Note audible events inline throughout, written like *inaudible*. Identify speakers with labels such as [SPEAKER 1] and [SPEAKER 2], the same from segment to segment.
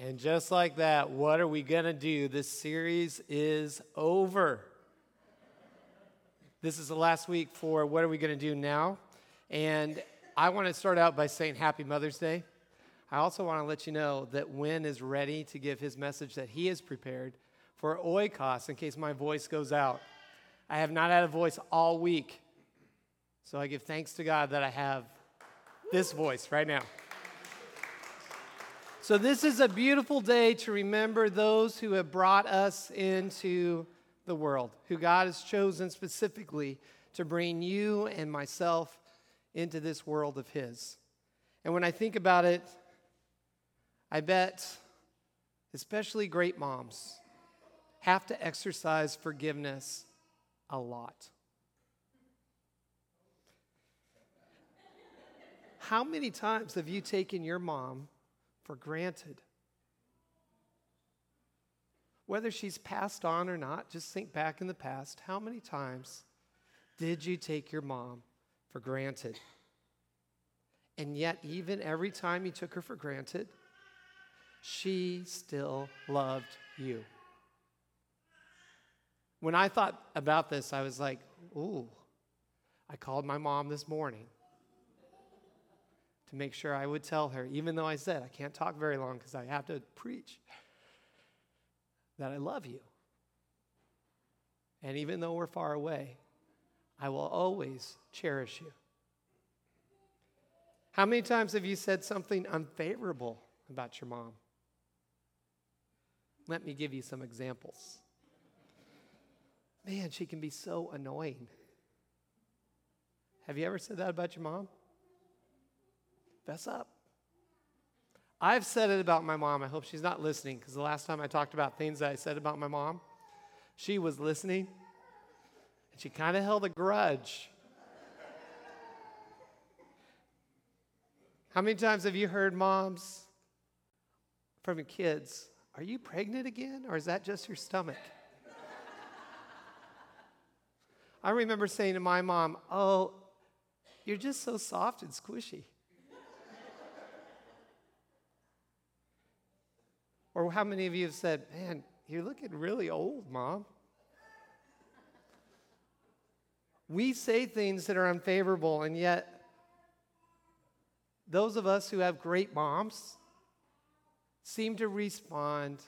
[SPEAKER 1] And just like that, what are we going to do? This series is over. This is the last week for what are we going to do now? And I want to start out by saying Happy Mother's Day. I also want to let you know that Win is ready to give his message that he has prepared for Oikos in case my voice goes out. I have not had a voice all week. So I give thanks to God that I have this voice right now. So, this is a beautiful day to remember those who have brought us into the world, who God has chosen specifically to bring you and myself into this world of His. And when I think about it, I bet, especially great moms, have to exercise forgiveness a lot. How many times have you taken your mom for granted? Whether she's passed on or not, just think back in the past. How many times did you take your mom for granted? And yet, even every time you took her for granted, she still loved you. When I thought about this, I was like, ooh, I called my mom this morning to make sure I would tell her, even though I said I can't talk very long because I have to preach, that I love you. And even though we're far away, I will always cherish you. How many times have you said something unfavorable about your mom? Let me give you some examples. Man, she can be so annoying. Have you ever said that about your mom? Fess up. I've said it about my mom. I hope she's not listening because the last time I talked about things that I said about my mom, she was listening and she kind of held a grudge. How many times have you heard moms from your kids, Are you pregnant again or is that just your stomach? I remember saying to my mom, Oh, you're just so soft and squishy. Or how many of you have said, Man, you're looking really old, mom? We say things that are unfavorable, and yet, those of us who have great moms seem to respond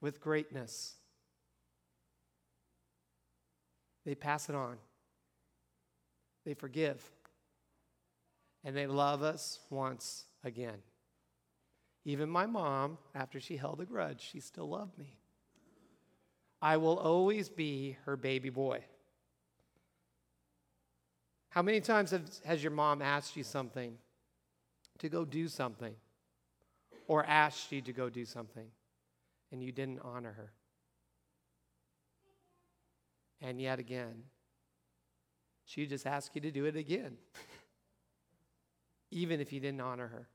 [SPEAKER 1] with greatness. They pass it on, they forgive, and they love us once again. Even my mom, after she held a grudge, she still loved me. I will always be her baby boy. How many times has your mom asked you something to go do something or asked you to go do something and you didn't honor her? And yet again, she just asked you to do it again, *laughs* even if you didn't honor her.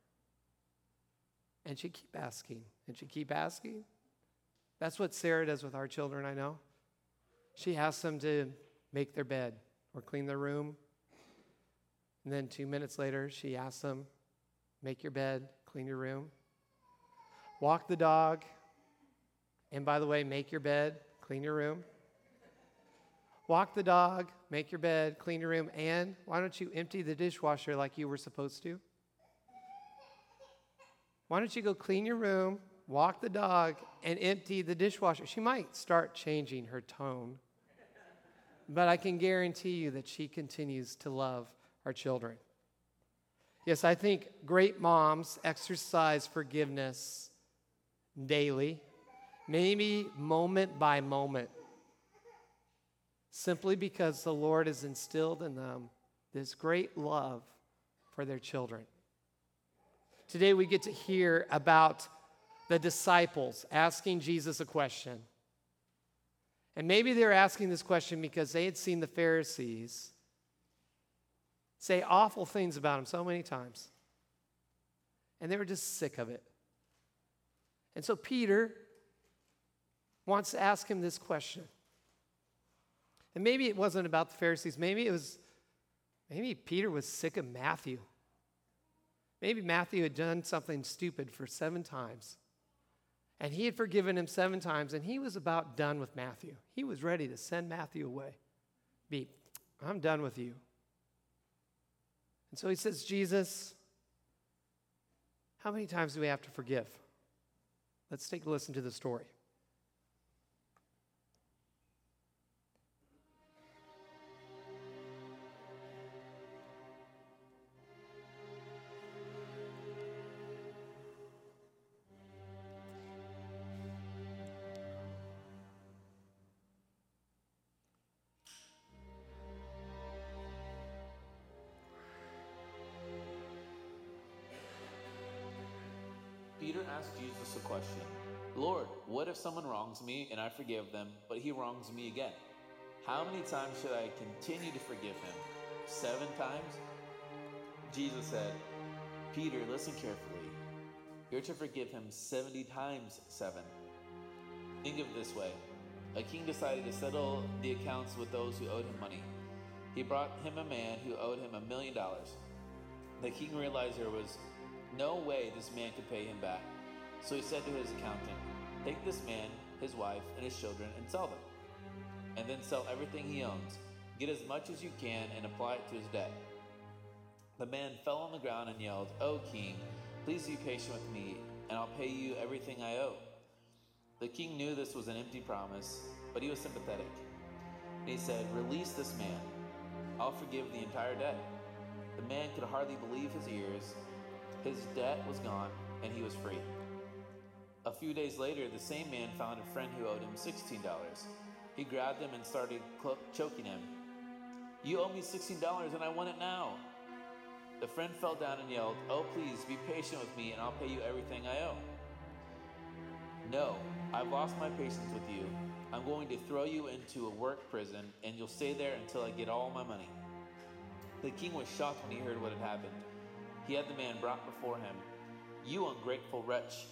[SPEAKER 1] And she keep asking, and she keep asking. That's what Sarah does with our children, I know. She asks them to make their bed or clean their room. And then two minutes later, she asks them, make your bed, clean your room, walk the dog, and by the way, make your bed, clean your room. Walk the dog, make your bed, clean your room, and why don't you empty the dishwasher like you were supposed to? Why don't you go clean your room, walk the dog, and empty the dishwasher? She might start changing her tone, but I can guarantee you that she continues to love our children. Yes, I think great moms exercise forgiveness daily, maybe moment by moment, simply because the Lord has instilled in them this great love for their children. Today we get to hear about the disciples asking Jesus a question. And maybe they're asking this question because they had seen the Pharisees say awful things about him so many times. And they were just sick of it. And so Peter wants to ask him this question. And maybe it wasn't about the Pharisees. Maybe it was, maybe Peter was sick of Matthew. Maybe Matthew had done something stupid for seven times. And he had forgiven him seven times, and he was about done with Matthew. He was ready to send Matthew away. Beep, I'm done with you. And so he says, Jesus, how many times do we have to forgive? Let's take a listen to the story.
[SPEAKER 2] Peter asked Jesus a question Lord, what if someone wrongs me and I forgive them, but he wrongs me again? How many times should I continue to forgive him? Seven times? Jesus said, Peter, listen carefully. You're to forgive him 70 times seven. Think of this way a king decided to settle the accounts with those who owed him money. He brought him a man who owed him a million dollars. The king realized there was no way this man could pay him back. So he said to his accountant, Take this man, his wife, and his children and sell them. And then sell everything he owns. Get as much as you can and apply it to his debt. The man fell on the ground and yelled, O king, please be patient with me, and I'll pay you everything I owe. The king knew this was an empty promise, but he was sympathetic. And he said, Release this man. I'll forgive the entire debt. The man could hardly believe his ears his debt was gone, and he was free. A few days later, the same man found a friend who owed him $16. He grabbed him and started clo- choking him. You owe me $16 and I want it now. The friend fell down and yelled, Oh, please be patient with me and I'll pay you everything I owe. No, I've lost my patience with you. I'm going to throw you into a work prison and you'll stay there until I get all my money. The king was shocked when he heard what had happened. He had the man brought before him. You ungrateful wretch,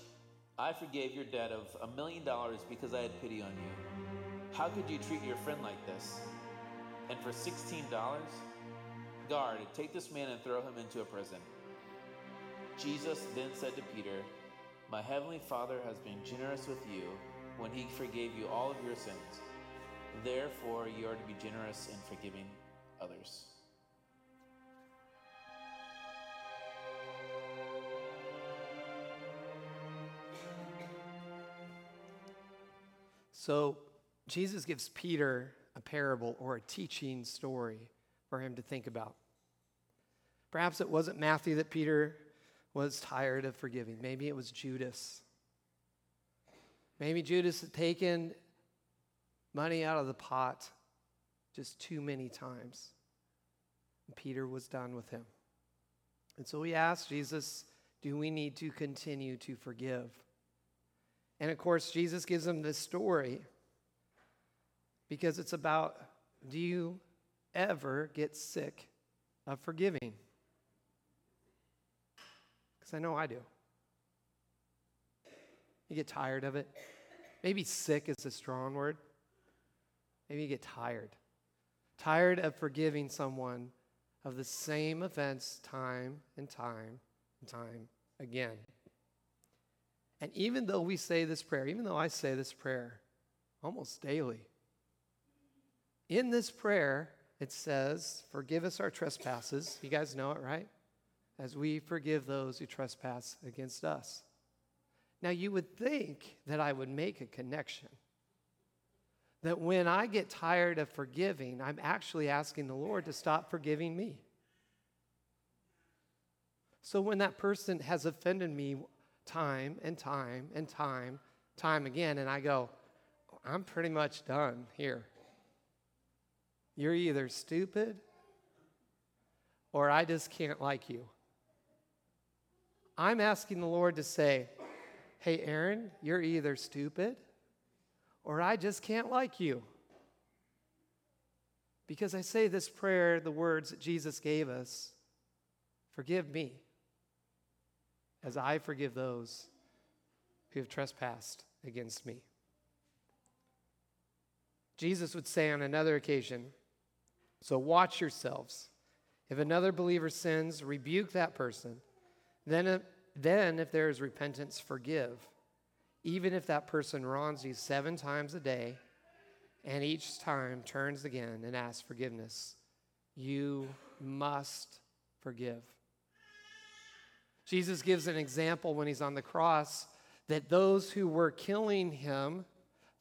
[SPEAKER 2] I forgave your debt of a million dollars because I had pity on you. How could you treat your friend like this? And for $16? Guard, take this man and throw him into a prison. Jesus then said to Peter, My heavenly Father has been generous with you when he forgave you all of your sins. Therefore, you are to be generous in forgiving others.
[SPEAKER 1] So Jesus gives Peter a parable or a teaching story for him to think about. Perhaps it wasn't Matthew that Peter was tired of forgiving. Maybe it was Judas. Maybe Judas had taken money out of the pot just too many times. And Peter was done with him. And so he asked Jesus, do we need to continue to forgive? And of course, Jesus gives them this story because it's about do you ever get sick of forgiving? Because I know I do. You get tired of it. Maybe sick is a strong word. Maybe you get tired. Tired of forgiving someone of the same offense time and time and time again. And even though we say this prayer, even though I say this prayer almost daily, in this prayer, it says, Forgive us our trespasses. You guys know it, right? As we forgive those who trespass against us. Now, you would think that I would make a connection. That when I get tired of forgiving, I'm actually asking the Lord to stop forgiving me. So when that person has offended me time and time and time, time again, and I go, I'm pretty much done here. You're either stupid or I just can't like you. I'm asking the Lord to say, Hey, Aaron, you're either stupid or I just can't like you. Because I say this prayer, the words that Jesus gave us forgive me as I forgive those who have trespassed against me. Jesus would say on another occasion, So watch yourselves. If another believer sins, rebuke that person. Then, uh, then if there is repentance, forgive. even if that person wrongs you seven times a day and each time turns again and asks forgiveness, you must forgive. Jesus gives an example when he's on the cross that those who were killing him,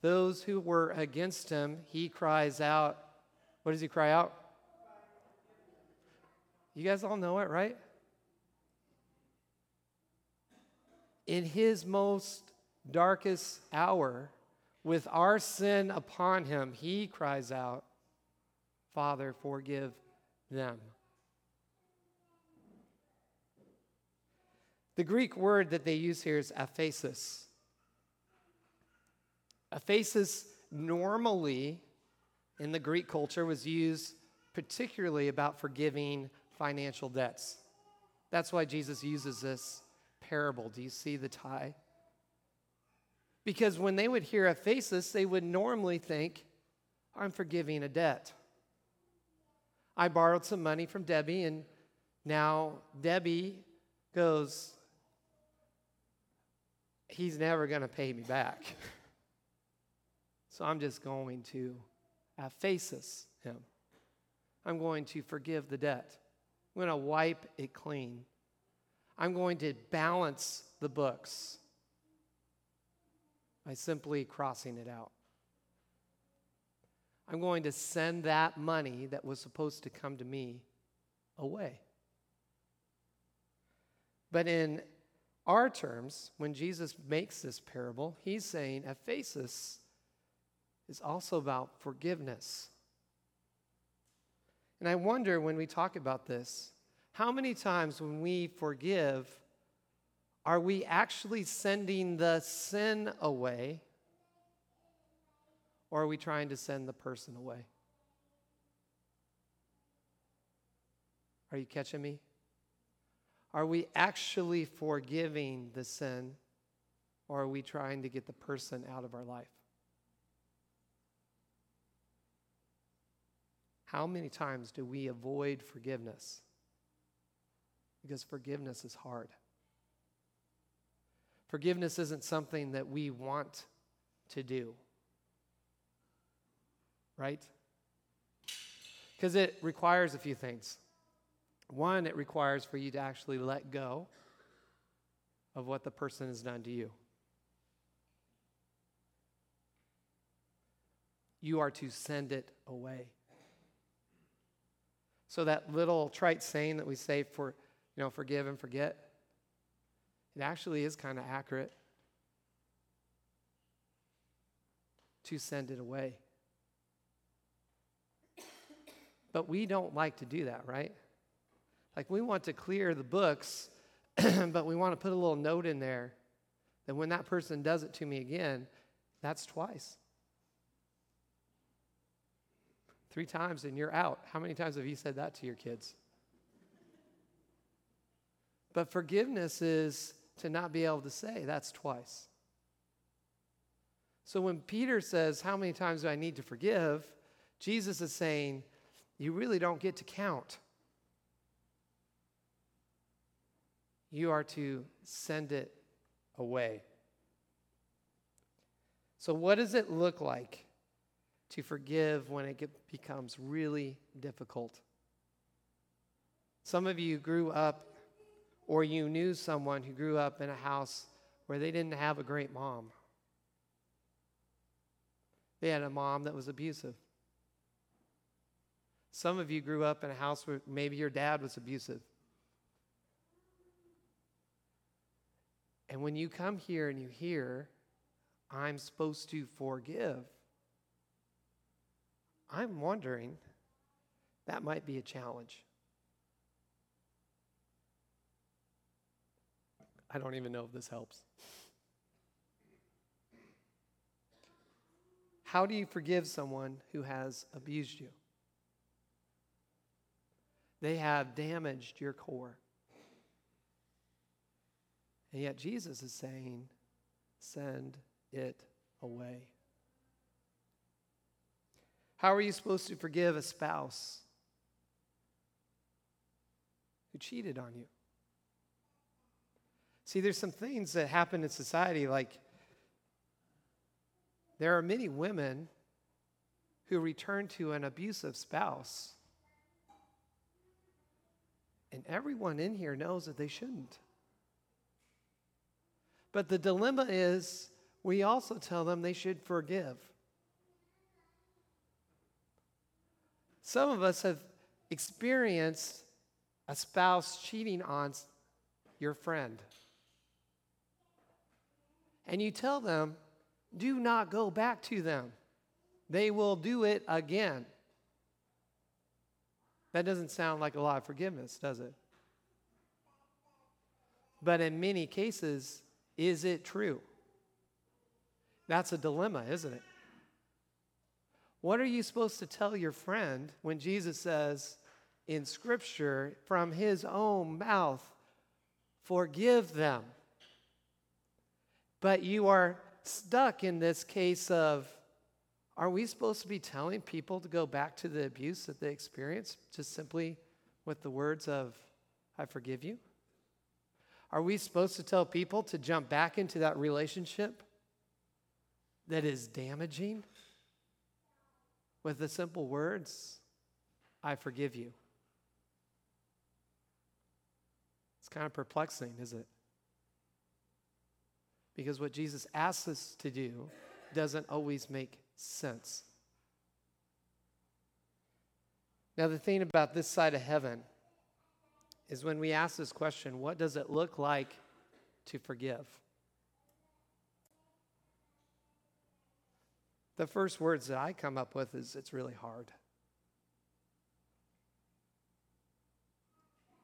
[SPEAKER 1] those who were against him, he cries out. What does he cry out? You guys all know it, right? In his most darkest hour, with our sin upon him, he cries out, Father, forgive them. The Greek word that they use here is aphesis. Aphesis normally in the Greek culture was used particularly about forgiving financial debts. That's why Jesus uses this parable. Do you see the tie? Because when they would hear aphesis, they would normally think, I'm forgiving a debt. I borrowed some money from Debbie, and now Debbie goes, He's never going to pay me back. *laughs* so I'm just going to aphesis him. I'm going to forgive the debt. I'm going to wipe it clean. I'm going to balance the books by simply crossing it out. I'm going to send that money that was supposed to come to me away. But in our terms, when Jesus makes this parable, he's saying aphesis is also about forgiveness. And I wonder when we talk about this, how many times when we forgive, are we actually sending the sin away? Or are we trying to send the person away? Are you catching me? Are we actually forgiving the sin? Or are we trying to get the person out of our life? How many times do we avoid forgiveness? Because forgiveness is hard. Forgiveness isn't something that we want to do, right? Because it requires a few things. One, it requires for you to actually let go of what the person has done to you. You are to send it away. So that little trite saying that we say for, you know, forgive and forget, it actually is kind of accurate to send it away. But we don't like to do that, right? Like we want to clear the books, *clears throat* but we want to put a little note in there that when that person does it to me again, that's twice. Three times and you're out. How many times have you said that to your kids? But forgiveness is to not be able to say, that's twice. So when Peter says, How many times do I need to forgive? Jesus is saying, You really don't get to count. You are to send it away. So, what does it look like to forgive when it get, becomes really difficult? Some of you grew up or you knew someone who grew up in a house where they didn't have a great mom. They had a mom that was abusive. Some of you grew up in a house where maybe your dad was abusive. And when you come here and you hear, I'm supposed to forgive, I'm wondering that might be a challenge. I don't even know if this helps. How do you forgive someone who has abused you? They have damaged your core. And yet Jesus is saying, send it away. How are you supposed to forgive a spouse who cheated on you? See, there's some things that happen in society like There are many women who return to an abusive spouse. And everyone in here knows that they shouldn't. But the dilemma is we also tell them they should forgive. Some of us have experienced a spouse cheating on your friend. And you tell them, do not go back to them. They will do it again. That doesn't sound like a lot of forgiveness, does it? But in many cases, is it true? That's a dilemma, isn't it? What are you supposed to tell your friend when Jesus says in Scripture, from his own mouth, forgive them? But you are stuck in this case of are we supposed to be telling people to go back to the abuse that they experienced just simply with the words of, I forgive you? Are we supposed to tell people to jump back into that relationship that is damaging with the simple words, I forgive you? It's kind of perplexing, isn't it? Because what Jesus asks us to do doesn't always make sense. Now, the thing about this side of heaven is when we ask this question, what does it look like to forgive? The first words that I come up with is it's really hard.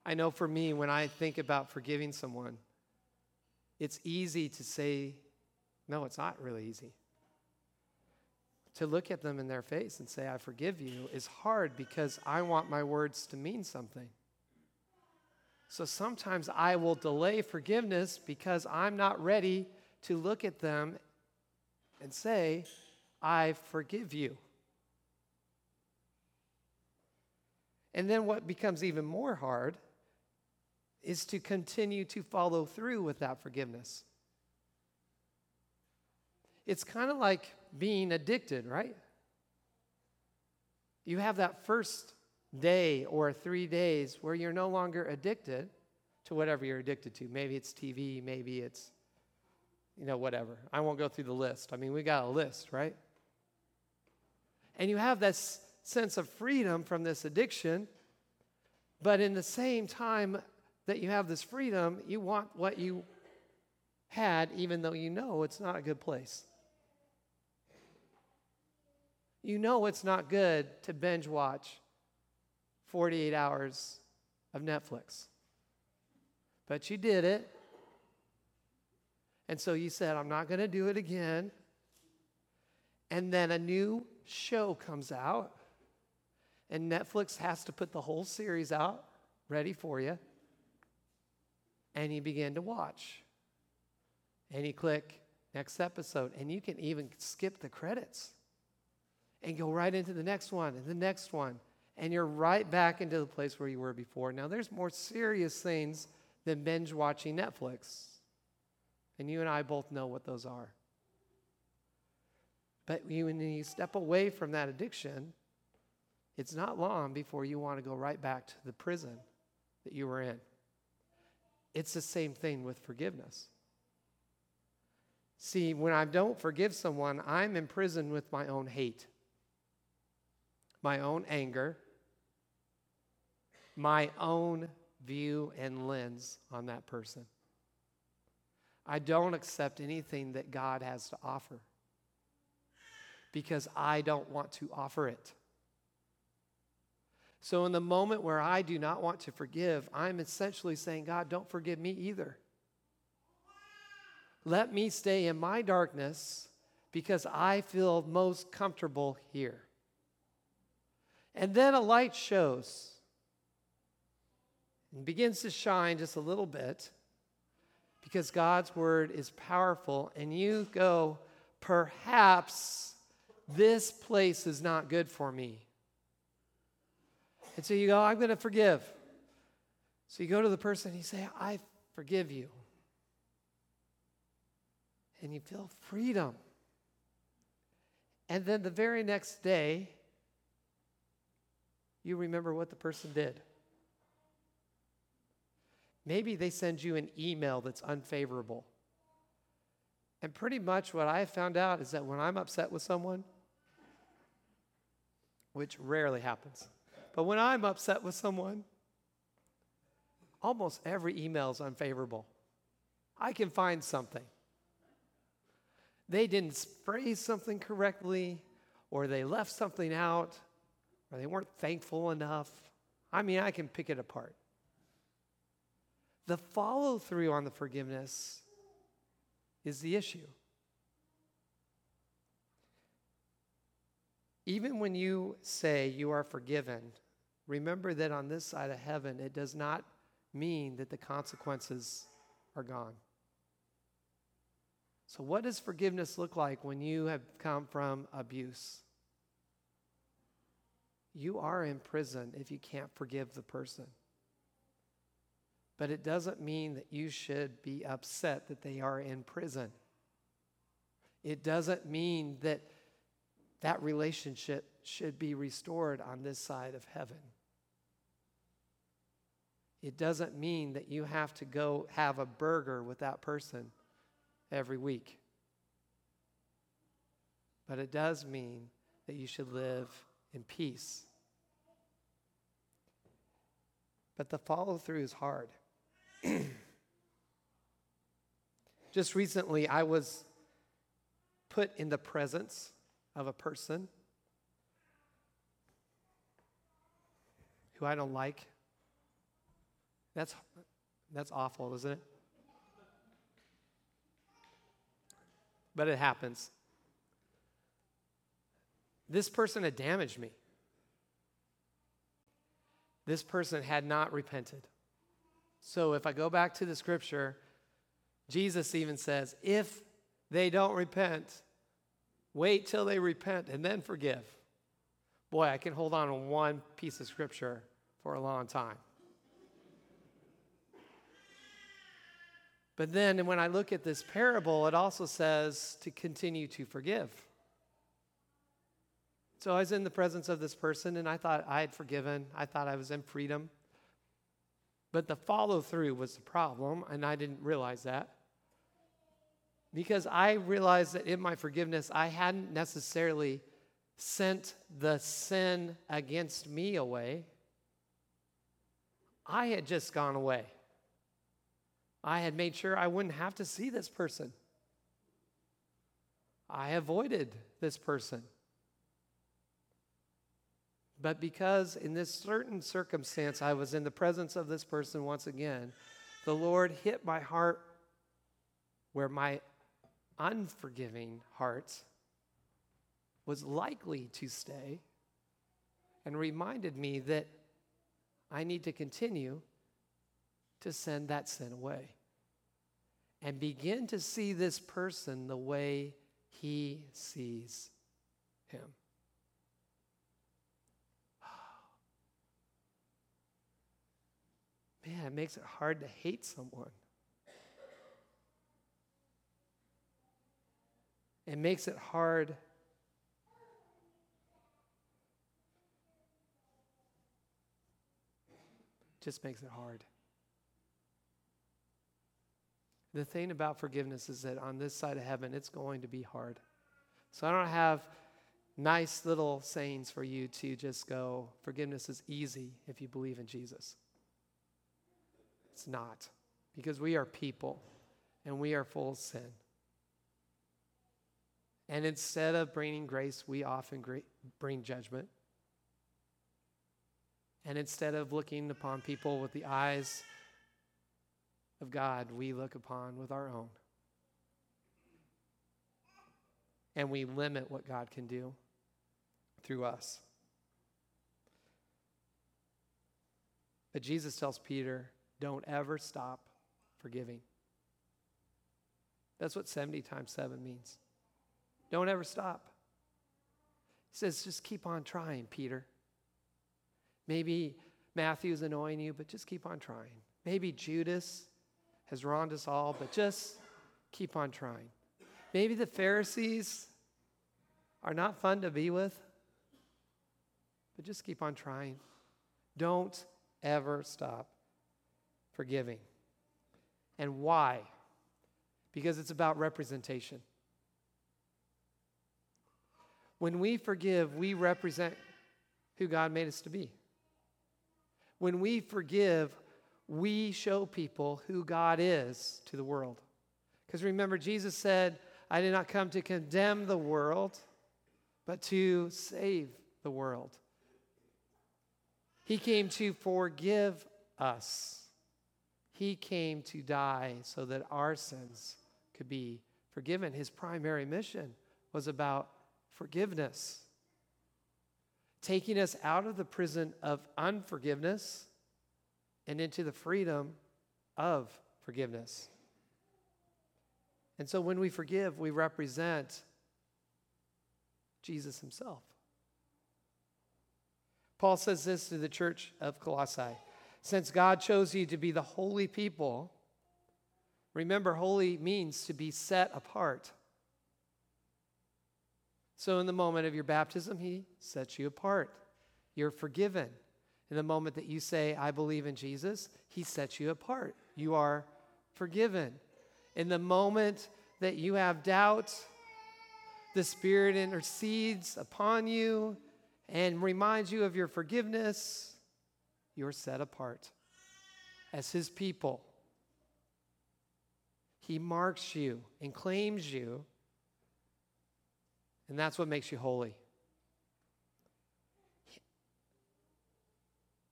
[SPEAKER 1] I know for me, when I think about forgiving someone, it's easy to say, no, it's not really easy. To look at them in their face and say, I forgive you, is hard because I want my words to mean something. So sometimes I will delay forgiveness because I'm not ready to look at them and say, I forgive you. And then what becomes even more hard is to continue to follow through with that forgiveness. It's kind of like being addicted, right? You have that first day or three days where you're no longer addicted to whatever you're addicted to. Maybe it's TV, maybe it's, you know, whatever. I won't go through the list. I mean, we got a list, right? And you have this sense of freedom from this addiction, but in the same time that you have this freedom, you want what you had, even though you know it's not a good place. You know it's not good to binge watch 48 hours of Netflix. But you did it. And so you said, I'm not going to do it again. And then a new show comes out, and Netflix has to put the whole series out ready for you. And you begin to watch. And you click next episode, and you can even skip the credits and go right into the next one and the next one and you're right back into the place where you were before. Now, there's more serious things than binge watching Netflix. And you and I both know what those are. But when you step away from that addiction, it's not long before you want to go right back to the prison that you were in. It's the same thing with forgiveness. See, when I don't forgive someone, I'm imprisoned with my own hate, my own anger, my own view and lens on that person. I don't accept anything that God has to offer because I don't want to offer it. So, in the moment where I do not want to forgive, I'm essentially saying, God, don't forgive me either. Let me stay in my darkness because I feel most comfortable here. And then a light shows and begins to shine just a little bit because God's word is powerful, and you go, perhaps this place is not good for me. And so you go, I'm going to forgive. So you go to the person and you say, I forgive you. And you feel freedom. And then the very next day, you remember what the person did. Maybe they send you an email that's unfavorable. And pretty much what I have found out is that when I'm upset with someone, which rarely happens, but when I'm upset with someone, almost every email is unfavorable. I can find something. They didn't phrase something correctly, or they left something out, or they weren't thankful enough. I mean, I can pick it apart. The follow through on the forgiveness is the issue. Even when you say you are forgiven, remember that on this side of heaven, it does not mean that the consequences are gone. So, what does forgiveness look like when you have come from abuse? You are in prison if you can't forgive the person. But it doesn't mean that you should be upset that they are in prison. It doesn't mean that that relationship should be restored on this side of heaven. It doesn't mean that you have to go have a burger with that person every week. But it does mean that you should live in peace. But the follow through is hard. *clears throat* Just recently, I was put in the presence of a person who I don't like. That's, that's awful, isn't it? But it happens. This person had damaged me. This person had not repented. So if I go back to the scripture, Jesus even says, if they don't repent, wait till they repent and then forgive. Boy, I can hold on to one piece of scripture for a long time. But then when I look at this parable, it also says to continue to forgive. So I was in the presence of this person and I thought I had forgiven. I thought I was in freedom. But the follow through was the problem, and I didn't realize that. Because I realized that in my forgiveness, I hadn't necessarily sent the sin against me away. I had just gone away. I had made sure I wouldn't have to see this person. I avoided this person. But because in this certain circumstance I was in the presence of this person once again, the Lord hit my heart where my unforgiving heart was likely to stay and reminded me that I need to continue to send that sin away and begin to see this person the way he sees him. Man, it makes it hard to hate someone. It makes it hard just makes it hard. The thing about forgiveness is that on this side of heaven, it's going to be hard. So I don't have nice little sayings for you to just go, forgiveness is easy if you believe in Jesus. It's not, because we are people and we are full of sin. And instead of bringing grace, we often bring judgment. And instead of looking upon people with the eyes of God, we look upon with our own. And we limit what God can do through us. But Jesus tells Peter, don't ever stop forgiving. That's what 70 times 7 means. Don't ever stop. He says, just keep on trying, Peter. Maybe Matthew's annoying you, but just keep on trying. Maybe Judas has wronged us all, but just keep on trying. Maybe the Pharisees are not fun to be with, but just keep on trying. Don't ever stop forgiving. And why? Because it's about representation. When we forgive, we represent who God made us to be. When we forgive, we show people who God is to the world. Because remember, Jesus said, I did not come to condemn the world, but to save the world. He came to forgive us. He came to die so that our sins could be forgiven. His primary mission was about forgiveness, taking us out of the prison of unforgiveness and into the freedom of forgiveness. And so when we forgive, we represent Jesus himself. Paul says this to the church of Colossae Since God chose you to be the holy people, remember, holy means to be set apart. So, in the moment of your baptism, He sets you apart. You're forgiven. In the moment that you say, I believe in Jesus, He sets you apart. You are forgiven. In the moment that you have doubt, the Spirit intercedes upon you and reminds you of your forgiveness. You're set apart as His people. He marks you and claims you and that's what makes you holy.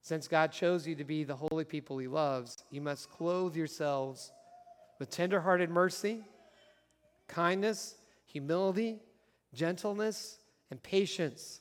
[SPEAKER 1] Since God chose you to be the holy people he loves, you must clothe yourselves with tenderhearted mercy, kindness, humility, gentleness, and patience.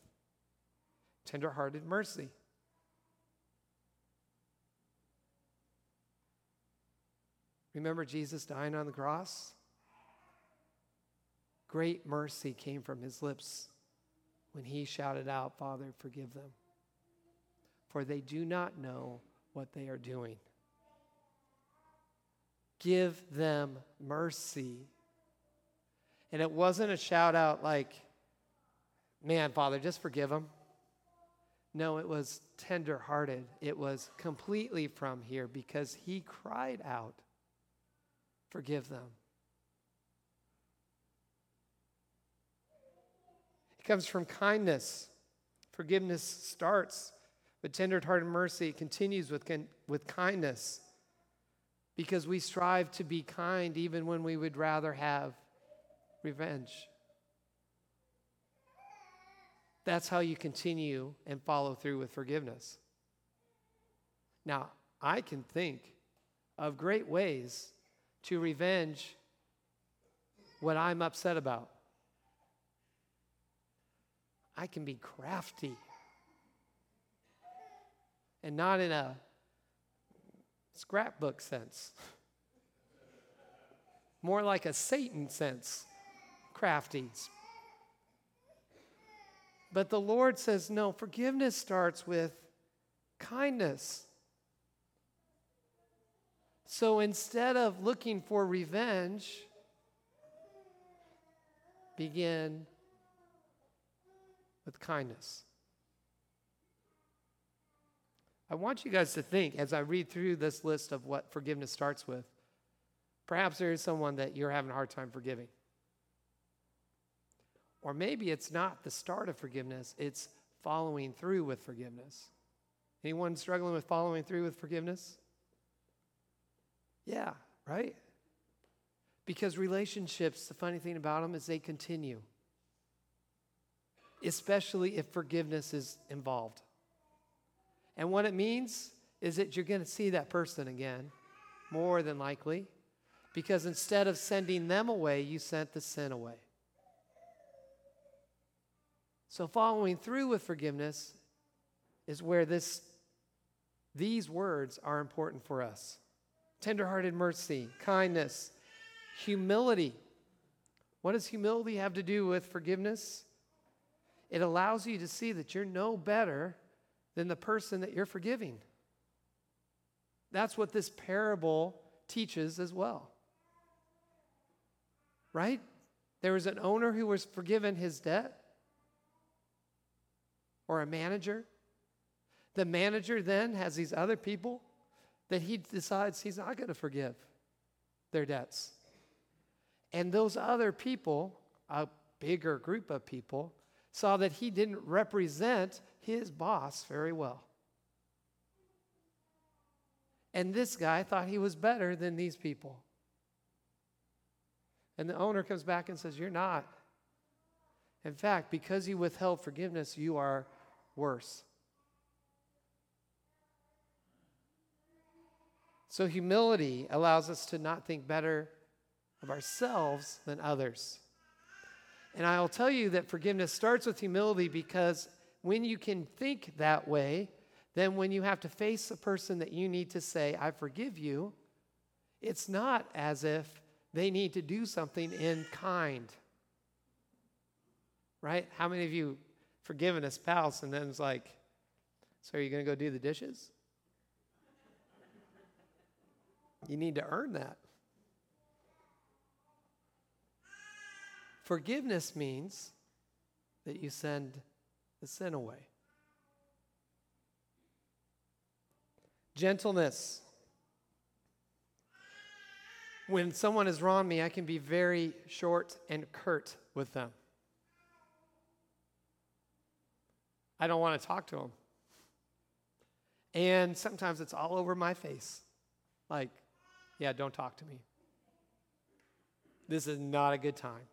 [SPEAKER 1] tenderhearted mercy. Remember Jesus dying on the cross? Great mercy came from his lips when he shouted out, Father, forgive them, for they do not know what they are doing. Give them mercy. And it wasn't a shout out like, man, Father, just forgive them. No, it was tender hearted. It was completely from here because he cried out, forgive them. It comes from kindness. Forgiveness starts with tender-hearted mercy. Continues with, with kindness because we strive to be kind even when we would rather have revenge. That's how you continue and follow through with forgiveness. Now, I can think of great ways to revenge what I'm upset about. I can be crafty. And not in a scrapbook sense, more like a Satan sense, crafty. But the Lord says, no, forgiveness starts with kindness. So instead of looking for revenge, begin with kindness. I want you guys to think as I read through this list of what forgiveness starts with. Perhaps there is someone that you're having a hard time forgiving. Or maybe it's not the start of forgiveness, it's following through with forgiveness. Anyone struggling with following through with forgiveness? Yeah, right? Because relationships, the funny thing about them is they continue especially if forgiveness is involved. And what it means is that you're going to see that person again, more than likely, because instead of sending them away, you sent the sin away. So, following through with forgiveness is where this, these words are important for us tenderhearted mercy, kindness, humility. What does humility have to do with forgiveness? It allows you to see that you're no better than the person that you're forgiving. That's what this parable teaches as well. Right? There was an owner who was forgiven his debt, or a manager. The manager then has these other people that he decides he's not going to forgive their debts. And those other people, a bigger group of people, saw that he didn't represent his boss very well. And this guy thought he was better than these people. And the owner comes back and says, You're not. In fact, because you withheld forgiveness, you are worse. So, humility allows us to not think better of ourselves than others. And I'll tell you that forgiveness starts with humility because when you can think that way, then when you have to face a person that you need to say, I forgive you, it's not as if they need to do something in kind. Right? How many of you forgiven a spouse and then it's like, so are you going to go do the dishes? You need to earn that. Forgiveness means that you send the sin away. Gentleness. When someone has wronged me, I can be very short and curt with them. I don't want to talk to them. And sometimes it's all over my face. Like, yeah, don't talk to me. This is not a good time.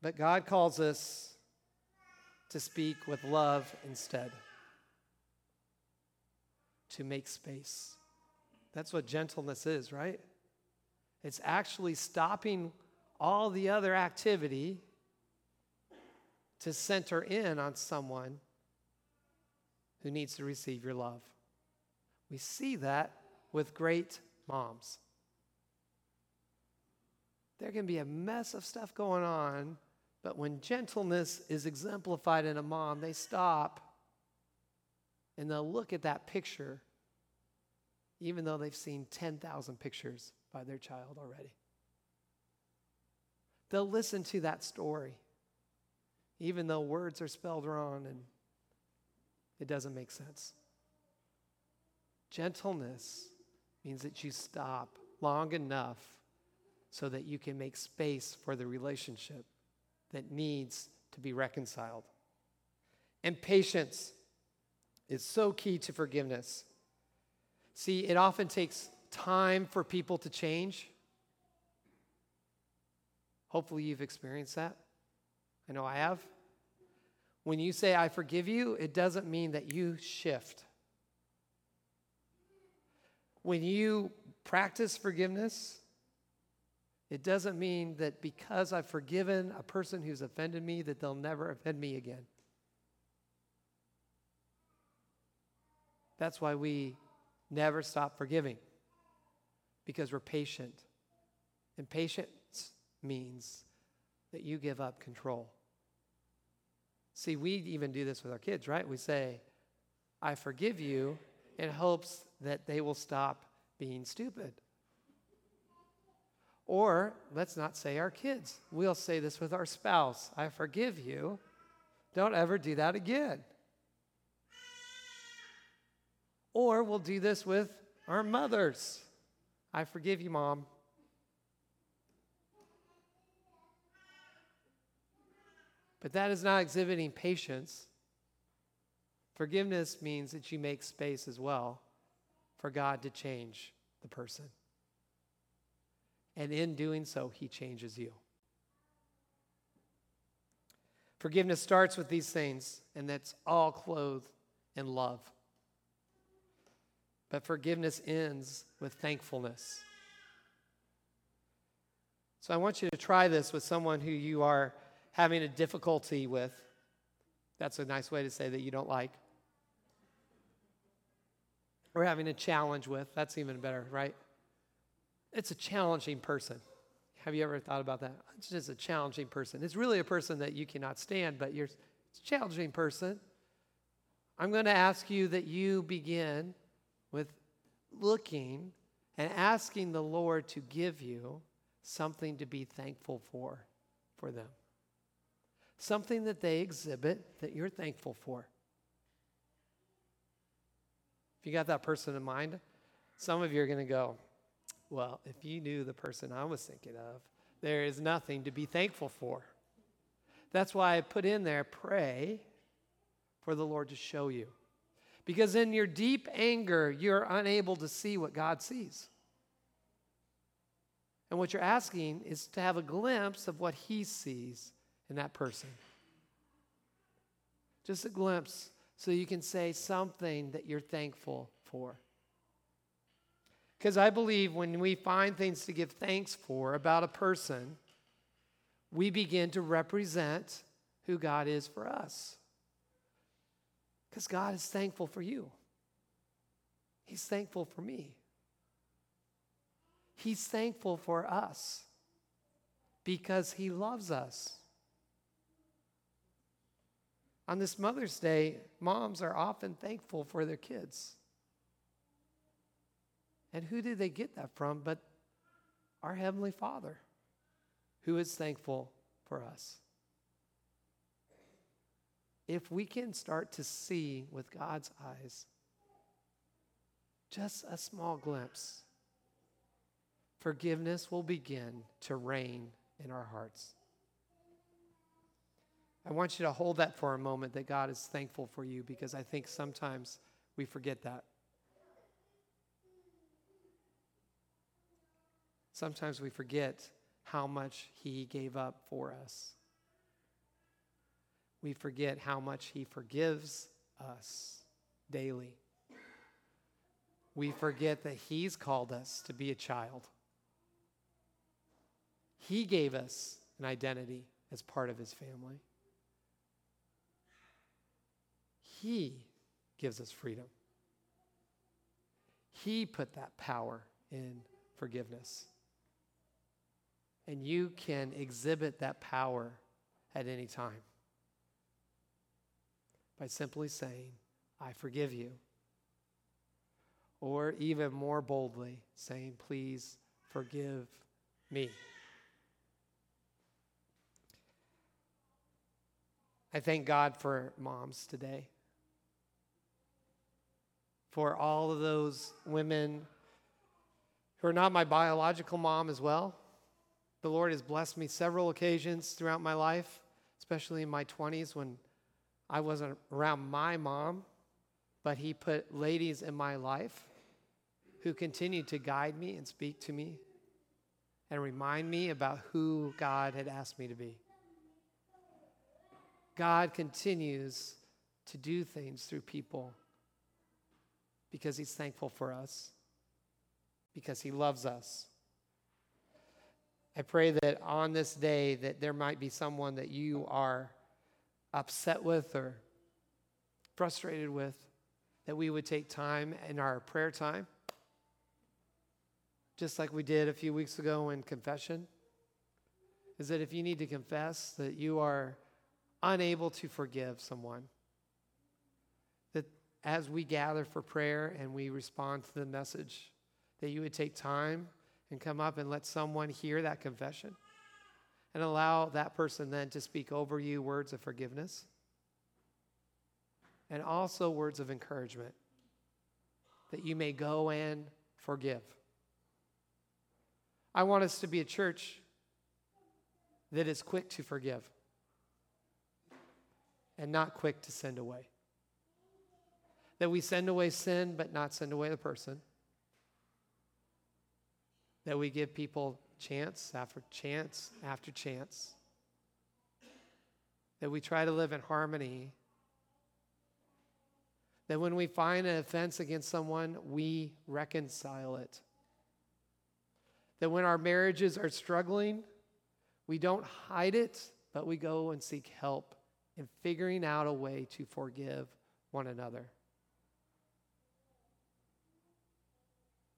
[SPEAKER 1] But God calls us to speak with love instead, to make space. That's what gentleness is, right? It's actually stopping all the other activity to center in on someone who needs to receive your love. We see that with great moms. There can be a mess of stuff going on but when gentleness is exemplified in a mom, they stop and they'll look at that picture, even though they've seen 10,000 pictures by their child already. They'll listen to that story, even though words are spelled wrong and it doesn't make sense. Gentleness means that you stop long enough so that you can make space for the relationship that needs to be reconciled. And patience is so key to forgiveness. See, it often takes time for people to change. Hopefully, you've experienced that. I know I have. When you say, I forgive you, it doesn't mean that you shift. When you practice forgiveness, it doesn't mean that because I've forgiven a person who's offended me, that they'll never offend me again. That's why we never stop forgiving, because we're patient. And patience means that you give up control. See, we even do this with our kids, right? We say, I forgive you in hopes that they will stop being stupid. Or let's not say our kids. We'll say this with our spouse I forgive you. Don't ever do that again. Or we'll do this with our mothers I forgive you, mom. But that is not exhibiting patience. Forgiveness means that you make space as well for God to change the person. And in doing so, he changes you. Forgiveness starts with these things, and that's all clothed in love. But forgiveness ends with thankfulness. So I want you to try this with someone who you are having a difficulty with. That's a nice way to say that you don't like. Or having a challenge with. That's even better, right? It's a challenging person. Have you ever thought about that? It's just a challenging person. It's really a person that you cannot stand, but you're it's a challenging person. I'm going to ask you that you begin with looking and asking the Lord to give you something to be thankful for for them. Something that they exhibit that you're thankful for. If you got that person in mind, some of you are going to go, Well, if you knew the person I was thinking of, there is nothing to be thankful for. That's why I put in there pray for the Lord to show you. Because in your deep anger, you're unable to see what God sees. And what you're asking is to have a glimpse of what He sees in that person. Just a glimpse so you can say something that you're thankful for. Because I believe when we find things to give thanks for about a person, we begin to represent who God is for us. Because God is thankful for you, He's thankful for me. He's thankful for us because He loves us. On this Mother's Day, moms are often thankful for their kids. And who did they get that from but our Heavenly Father, who is thankful for us? if we can start to see with God's eyes just a small glimpse, forgiveness will begin to reign in our hearts. I want you to hold that for a moment that God is thankful for you because I think sometimes we forget that. Sometimes we forget how much He gave up for us we forget how much He forgives us daily. We forget that He's called us to be a child. He gave us an identity as part of His family. He gives us freedom. He put that power in forgiveness. And you can exhibit that power at any time by simply saying, I forgive you. Or even more boldly, saying, Please forgive me. I thank God for moms today. For all of those women who are not my biological mom as well. The Lord has blessed me several occasions throughout my life, especially in my 20s when I wasn't around my mom, but He put ladies in my life who continued to guide me and speak to me and remind me about who God had asked me to be. God continues to do things through people because He's thankful for us, because He loves us. I pray that on this day that there might be someone that you are upset with or frustrated with, that we would take time in our prayer time, just like we did a few weeks ago in confession. Is that if you need to confess that you are unable to forgive someone, as we gather for prayer and we respond to the message, that you would take time and come up and let someone hear that confession and allow that person then to speak over you words of forgiveness and also words of encouragement that you may go and forgive. I want us to be a church that is quick to forgive and not quick to send away. That we send away sin, but not send away the person. That we give people chance after chance after chance. That we try to live in harmony. That when we find an offense against someone, we reconcile it. That when our marriages are struggling, we don't hide it, but we go and seek help in figuring out a way to forgive one another.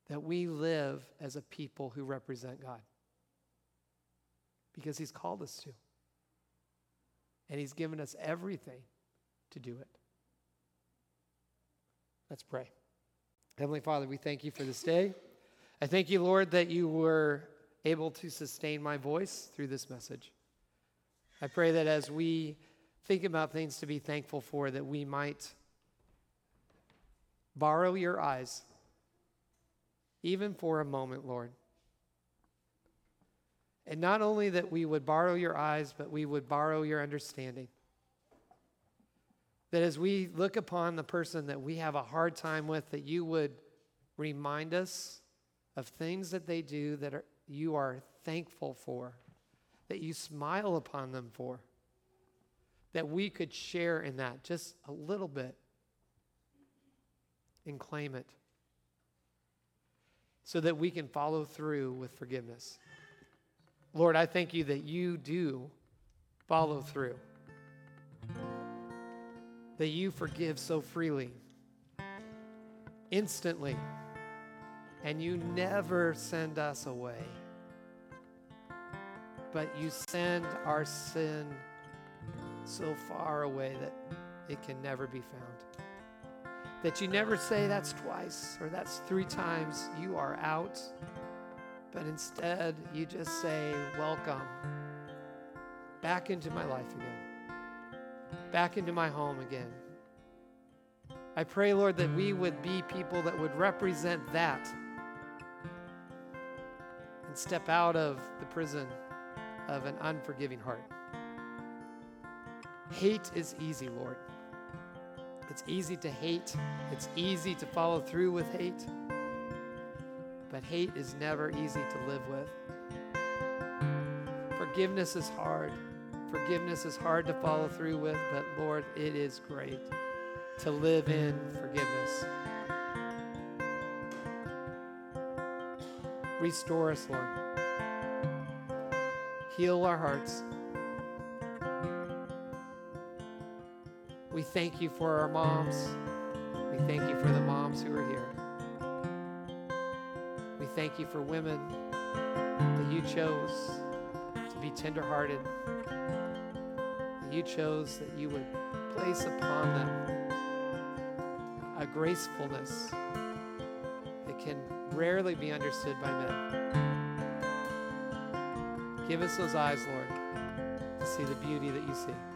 [SPEAKER 1] That we live as a people who represent God because He's called us to. And He's given us everything to do it. Let's pray. Heavenly Father, we thank you for this day. I thank you, Lord, that you were able to sustain my voice through this message. I pray that as we think about things to be thankful for, that we might borrow your eyes, even for a moment, Lord. And not only that we would borrow your eyes, but we would borrow your understanding. That as we look upon the person that we have a hard time with, that you would remind us of things that they do that are, you are thankful for, that you smile upon them for, that we could share in that just a little bit and claim it so that we can follow through with forgiveness. Lord, I thank you that you do follow through, that you forgive so freely, instantly, and you never send us away, but you send our sin so far away that it can never be found. That you never say that's twice or that's three times. You are out but instead you just say, Welcome back into my life again, back into my home again. I pray, Lord, that we would be people that would represent that and step out of the prison of an unforgiving heart. Hate is easy, Lord. It's easy to hate, it's easy to follow through with hate. But hate is never easy to live with. Forgiveness is hard. Forgiveness is hard to follow through with, but Lord, it is great to live in forgiveness. Restore us, Lord. Heal our hearts. Thank you for our moms. We thank you for the moms who are here We thank you for women that you chose to be tenderhearted, that you chose that you would place upon them a gracefulness that can rarely be understood by men. Give us those eyes, Lord, to see the beauty that you see.